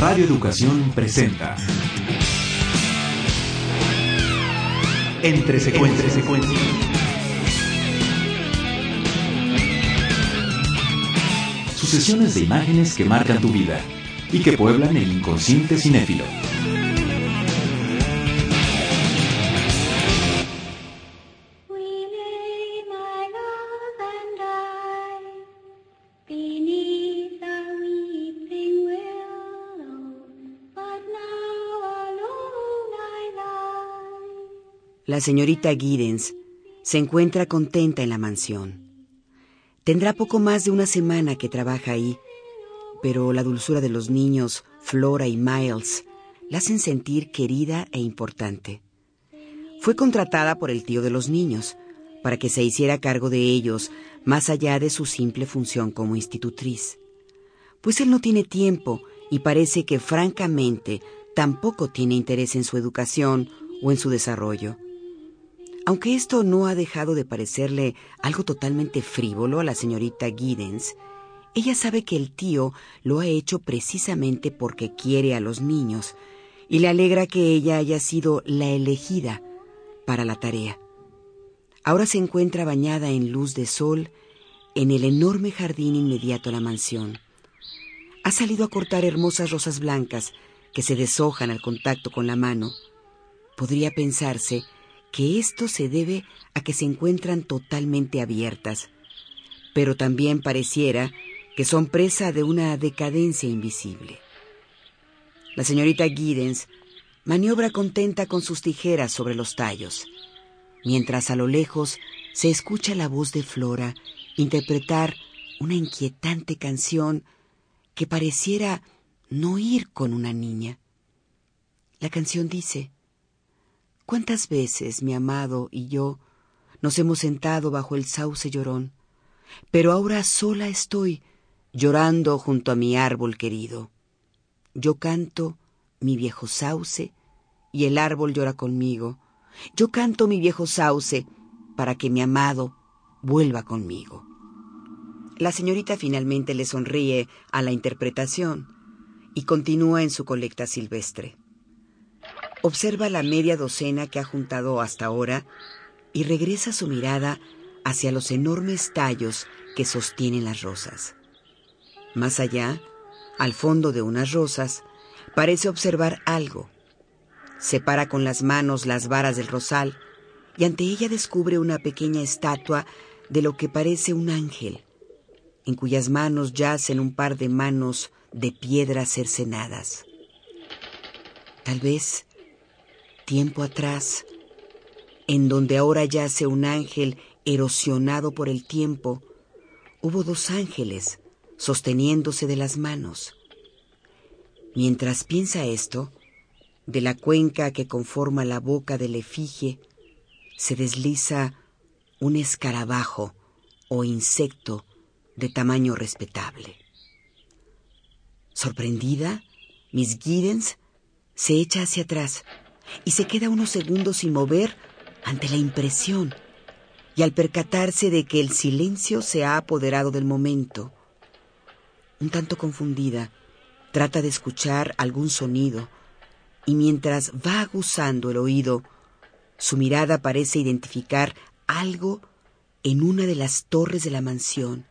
Radio Educación presenta. Entre secuencias. Sucesiones de imágenes que marcan tu vida y que pueblan el inconsciente cinéfilo. La señorita Giddens se encuentra contenta en la mansión. Tendrá poco más de una semana que trabaja ahí, pero la dulzura de los niños, Flora y Miles, la hacen sentir querida e importante. Fue contratada por el tío de los niños para que se hiciera cargo de ellos más allá de su simple función como institutriz. Pues él no tiene tiempo y parece que francamente tampoco tiene interés en su educación o en su desarrollo. Aunque esto no ha dejado de parecerle algo totalmente frívolo a la señorita Giddens, ella sabe que el tío lo ha hecho precisamente porque quiere a los niños y le alegra que ella haya sido la elegida para la tarea. Ahora se encuentra bañada en luz de sol en el enorme jardín inmediato a la mansión. Ha salido a cortar hermosas rosas blancas que se deshojan al contacto con la mano. Podría pensarse que esto se debe a que se encuentran totalmente abiertas, pero también pareciera que son presa de una decadencia invisible. La señorita Giddens maniobra contenta con sus tijeras sobre los tallos, mientras a lo lejos se escucha la voz de Flora interpretar una inquietante canción que pareciera no ir con una niña. La canción dice, ¿Cuántas veces mi amado y yo nos hemos sentado bajo el sauce llorón? Pero ahora sola estoy, llorando junto a mi árbol querido. Yo canto mi viejo sauce y el árbol llora conmigo. Yo canto mi viejo sauce para que mi amado vuelva conmigo. La señorita finalmente le sonríe a la interpretación y continúa en su colecta silvestre. Observa la media docena que ha juntado hasta ahora y regresa su mirada hacia los enormes tallos que sostienen las rosas. Más allá, al fondo de unas rosas, parece observar algo. Separa con las manos las varas del rosal y ante ella descubre una pequeña estatua de lo que parece un ángel, en cuyas manos yacen un par de manos de piedras cercenadas. Tal vez tiempo atrás, en donde ahora yace un ángel erosionado por el tiempo, hubo dos ángeles sosteniéndose de las manos. Mientras piensa esto, de la cuenca que conforma la boca del efigie se desliza un escarabajo o insecto de tamaño respetable. Sorprendida, Miss Giddens se echa hacia atrás y se queda unos segundos sin mover ante la impresión y al percatarse de que el silencio se ha apoderado del momento. Un tanto confundida, trata de escuchar algún sonido y mientras va aguzando el oído, su mirada parece identificar algo en una de las torres de la mansión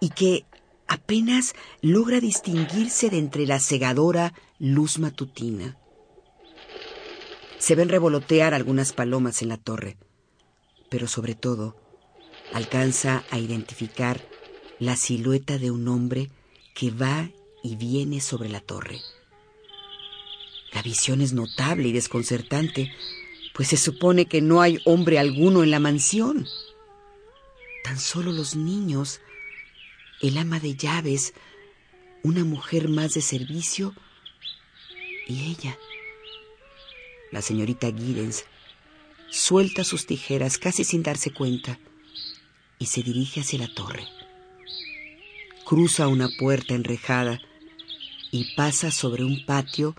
y que apenas logra distinguirse de entre la cegadora luz matutina. Se ven revolotear algunas palomas en la torre, pero sobre todo alcanza a identificar la silueta de un hombre que va y viene sobre la torre. La visión es notable y desconcertante, pues se supone que no hay hombre alguno en la mansión. Tan solo los niños, el ama de llaves, una mujer más de servicio y ella. La señorita Giddens suelta sus tijeras casi sin darse cuenta y se dirige hacia la torre. Cruza una puerta enrejada y pasa sobre un patio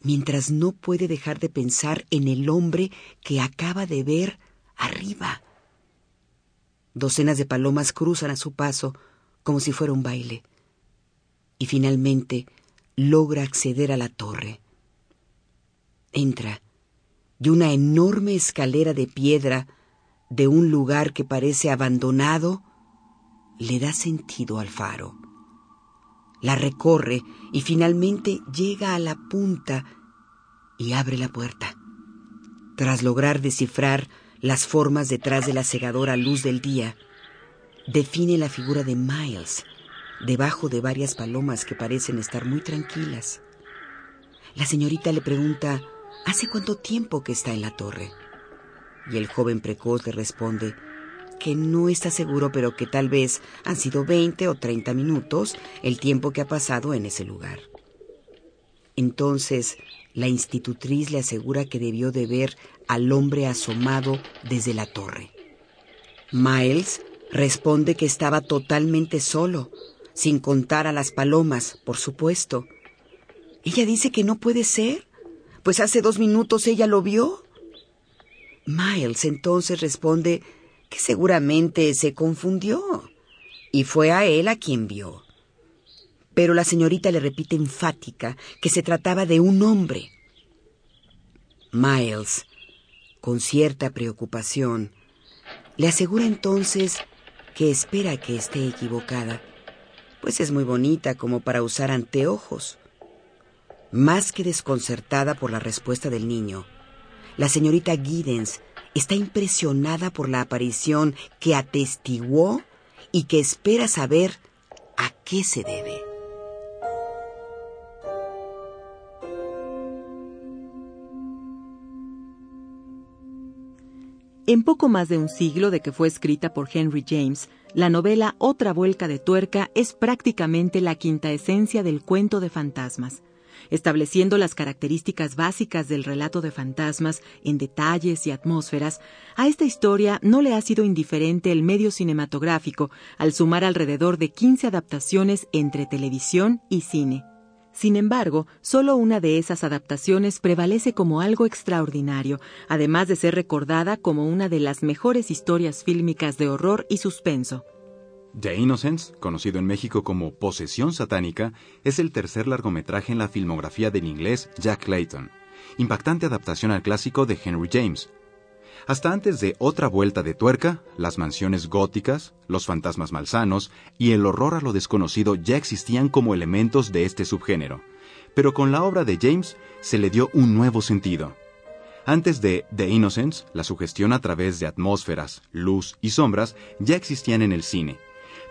mientras no puede dejar de pensar en el hombre que acaba de ver arriba. Docenas de palomas cruzan a su paso como si fuera un baile. Y finalmente logra acceder a la torre. Entra y una enorme escalera de piedra de un lugar que parece abandonado le da sentido al faro. La recorre y finalmente llega a la punta y abre la puerta. Tras lograr descifrar las formas detrás de la cegadora luz del día, define la figura de Miles debajo de varias palomas que parecen estar muy tranquilas. La señorita le pregunta ¿Hace cuánto tiempo que está en la torre? Y el joven precoz le responde que no está seguro, pero que tal vez han sido 20 o 30 minutos el tiempo que ha pasado en ese lugar. Entonces, la institutriz le asegura que debió de ver al hombre asomado desde la torre. Miles responde que estaba totalmente solo, sin contar a las palomas, por supuesto. Ella dice que no puede ser, pues hace dos minutos ella lo vio. Miles entonces responde que seguramente se confundió y fue a él a quien vio. Pero la señorita le repite enfática que se trataba de un hombre. Miles, con cierta preocupación, le asegura entonces que espera que esté equivocada pues es muy bonita como para usar anteojos. Más que desconcertada por la respuesta del niño, la señorita Giddens está impresionada por la aparición que atestiguó y que espera saber a qué se debe. En poco más de un siglo de que fue escrita por Henry James, la novela Otra vuelta de tuerca es prácticamente la quinta esencia del cuento de fantasmas. Estableciendo las características básicas del relato de fantasmas en detalles y atmósferas, a esta historia no le ha sido indiferente el medio cinematográfico al sumar alrededor de 15 adaptaciones entre televisión y cine. Sin embargo, solo una de esas adaptaciones prevalece como algo extraordinario, además de ser recordada como una de las mejores historias fílmicas de horror y suspenso. The Innocents, conocido en México como Posesión Satánica, es el tercer largometraje en la filmografía del inglés Jack Clayton, impactante adaptación al clásico de Henry James, hasta antes de otra vuelta de tuerca, las mansiones góticas, los fantasmas malsanos y el horror a lo desconocido ya existían como elementos de este subgénero, pero con la obra de James se le dio un nuevo sentido. Antes de The Innocents, la sugestión a través de atmósferas, luz y sombras ya existían en el cine,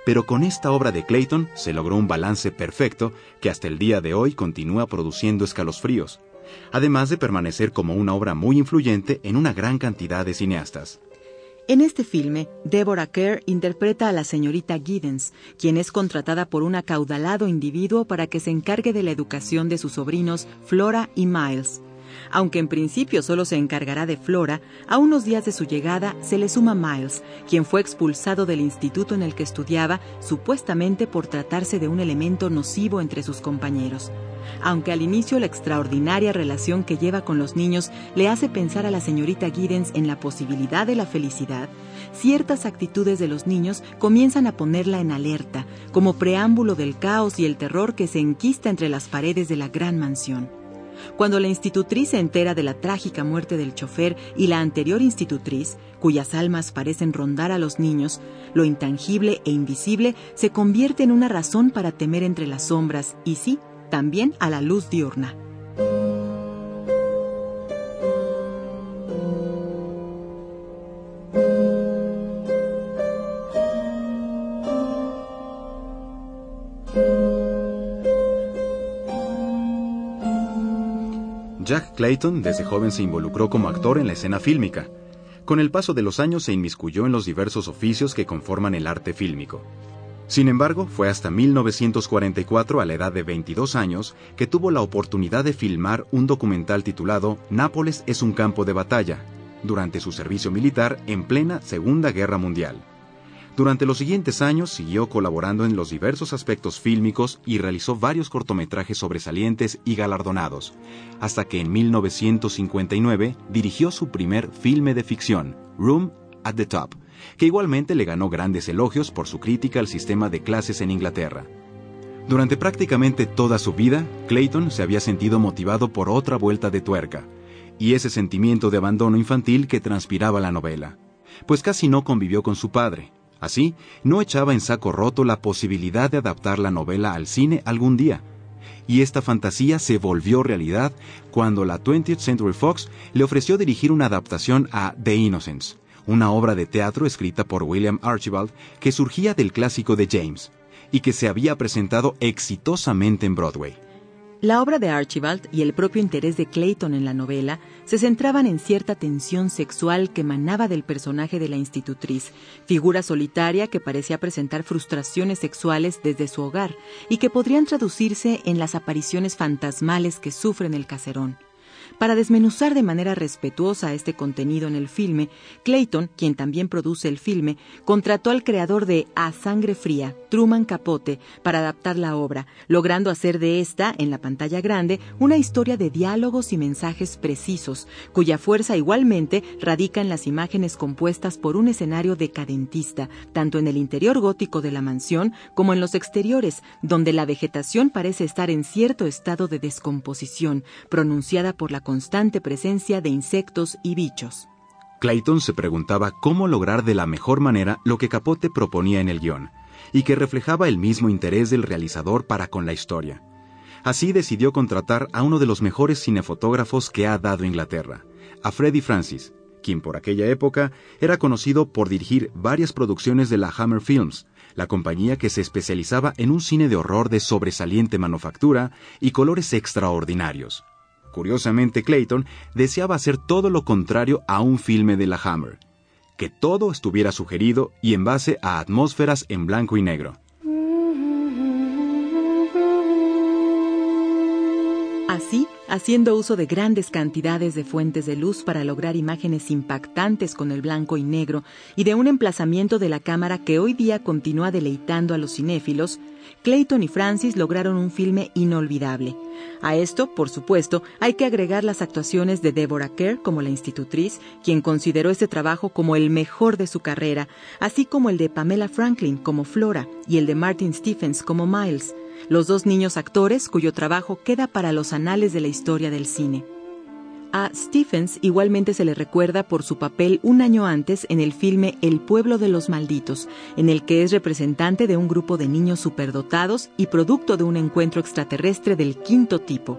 pero con esta obra de Clayton se logró un balance perfecto que hasta el día de hoy continúa produciendo escalofríos, además de permanecer como una obra muy influyente en una gran cantidad de cineastas. En este filme, Deborah Kerr interpreta a la señorita Giddens, quien es contratada por un acaudalado individuo para que se encargue de la educación de sus sobrinos Flora y Miles. Aunque en principio solo se encargará de Flora, a unos días de su llegada se le suma Miles, quien fue expulsado del instituto en el que estudiaba supuestamente por tratarse de un elemento nocivo entre sus compañeros. Aunque al inicio la extraordinaria relación que lleva con los niños le hace pensar a la señorita Giddens en la posibilidad de la felicidad, ciertas actitudes de los niños comienzan a ponerla en alerta, como preámbulo del caos y el terror que se enquista entre las paredes de la gran mansión. Cuando la institutriz se entera de la trágica muerte del chofer y la anterior institutriz, cuyas almas parecen rondar a los niños, lo intangible e invisible se convierte en una razón para temer entre las sombras y sí, también a la luz diurna. Jack Clayton desde joven se involucró como actor en la escena fílmica. Con el paso de los años se inmiscuyó en los diversos oficios que conforman el arte fílmico. Sin embargo, fue hasta 1944, a la edad de 22 años, que tuvo la oportunidad de filmar un documental titulado Nápoles es un campo de batalla, durante su servicio militar en plena Segunda Guerra Mundial. Durante los siguientes años siguió colaborando en los diversos aspectos fílmicos y realizó varios cortometrajes sobresalientes y galardonados, hasta que en 1959 dirigió su primer filme de ficción, Room at the Top, que igualmente le ganó grandes elogios por su crítica al sistema de clases en Inglaterra. Durante prácticamente toda su vida, Clayton se había sentido motivado por otra vuelta de tuerca, y ese sentimiento de abandono infantil que transpiraba la novela, pues casi no convivió con su padre. Así, no echaba en saco roto la posibilidad de adaptar la novela al cine algún día. Y esta fantasía se volvió realidad cuando la 20th Century Fox le ofreció dirigir una adaptación a The Innocents, una obra de teatro escrita por William Archibald que surgía del clásico de James y que se había presentado exitosamente en Broadway. La obra de Archibald y el propio interés de Clayton en la novela se centraban en cierta tensión sexual que emanaba del personaje de la institutriz, figura solitaria que parecía presentar frustraciones sexuales desde su hogar y que podrían traducirse en las apariciones fantasmales que sufre en el caserón. Para desmenuzar de manera respetuosa este contenido en el filme, Clayton, quien también produce el filme, contrató al creador de A Sangre Fría, Truman Capote, para adaptar la obra, logrando hacer de esta, en la pantalla grande, una historia de diálogos y mensajes precisos, cuya fuerza igualmente radica en las imágenes compuestas por un escenario decadentista, tanto en el interior gótico de la mansión como en los exteriores, donde la vegetación parece estar en cierto estado de descomposición, pronunciada por la constante presencia de insectos y bichos. Clayton se preguntaba cómo lograr de la mejor manera lo que Capote proponía en el guion, y que reflejaba el mismo interés del realizador para con la historia. Así decidió contratar a uno de los mejores cinefotógrafos que ha dado Inglaterra, a Freddie Francis, quien por aquella época era conocido por dirigir varias producciones de la Hammer Films, la compañía que se especializaba en un cine de horror de sobresaliente manufactura y colores extraordinarios. Curiosamente, Clayton deseaba hacer todo lo contrario a un filme de la Hammer, que todo estuviera sugerido y en base a atmósferas en blanco y negro. Así, haciendo uso de grandes cantidades de fuentes de luz para lograr imágenes impactantes con el blanco y negro y de un emplazamiento de la cámara que hoy día continúa deleitando a los cinéfilos, Clayton y Francis lograron un filme inolvidable. A esto, por supuesto, hay que agregar las actuaciones de Deborah Kerr como la institutriz, quien consideró este trabajo como el mejor de su carrera, así como el de Pamela Franklin como Flora y el de Martin Stephens como Miles los dos niños actores cuyo trabajo queda para los anales de la historia del cine. A Stephens igualmente se le recuerda por su papel un año antes en el filme El pueblo de los malditos, en el que es representante de un grupo de niños superdotados y producto de un encuentro extraterrestre del quinto tipo.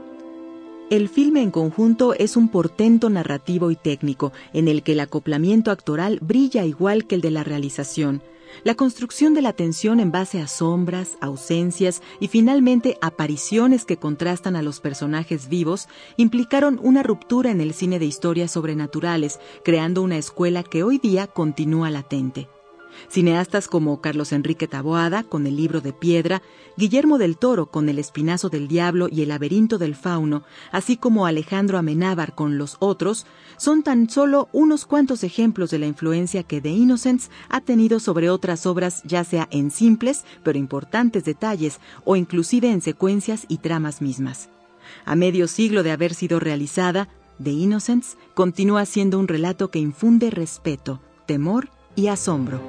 El filme en conjunto es un portento narrativo y técnico, en el que el acoplamiento actoral brilla igual que el de la realización, la construcción de la tensión en base a sombras, ausencias y finalmente apariciones que contrastan a los personajes vivos implicaron una ruptura en el cine de historias sobrenaturales, creando una escuela que hoy día continúa latente. Cineastas como Carlos Enrique Taboada con El libro de piedra, Guillermo del Toro con El espinazo del diablo y El laberinto del fauno, así como Alejandro Amenábar con Los otros, son tan solo unos cuantos ejemplos de la influencia que The Innocents ha tenido sobre otras obras, ya sea en simples pero importantes detalles o inclusive en secuencias y tramas mismas. A medio siglo de haber sido realizada, The Innocents continúa siendo un relato que infunde respeto, temor y asombro.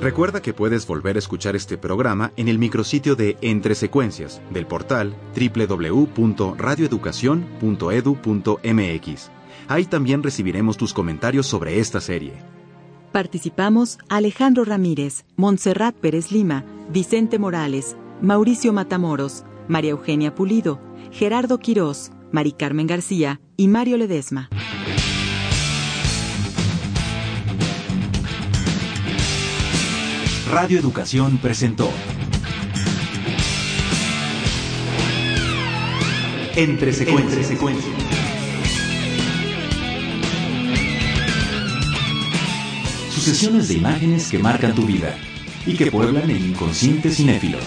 Recuerda que puedes volver a escuchar este programa en el micrositio de Entre Secuencias del portal www.radioeducacion.edu.mx. Ahí también recibiremos tus comentarios sobre esta serie. Participamos Alejandro Ramírez, Montserrat Pérez Lima, Vicente Morales, Mauricio Matamoros, María Eugenia Pulido, Gerardo Quirós, Mari Carmen García y Mario Ledesma. Radio Educación presentó Entre secuencias. Sucesiones de imágenes que marcan tu vida y que pueblan el inconsciente cinéfilo.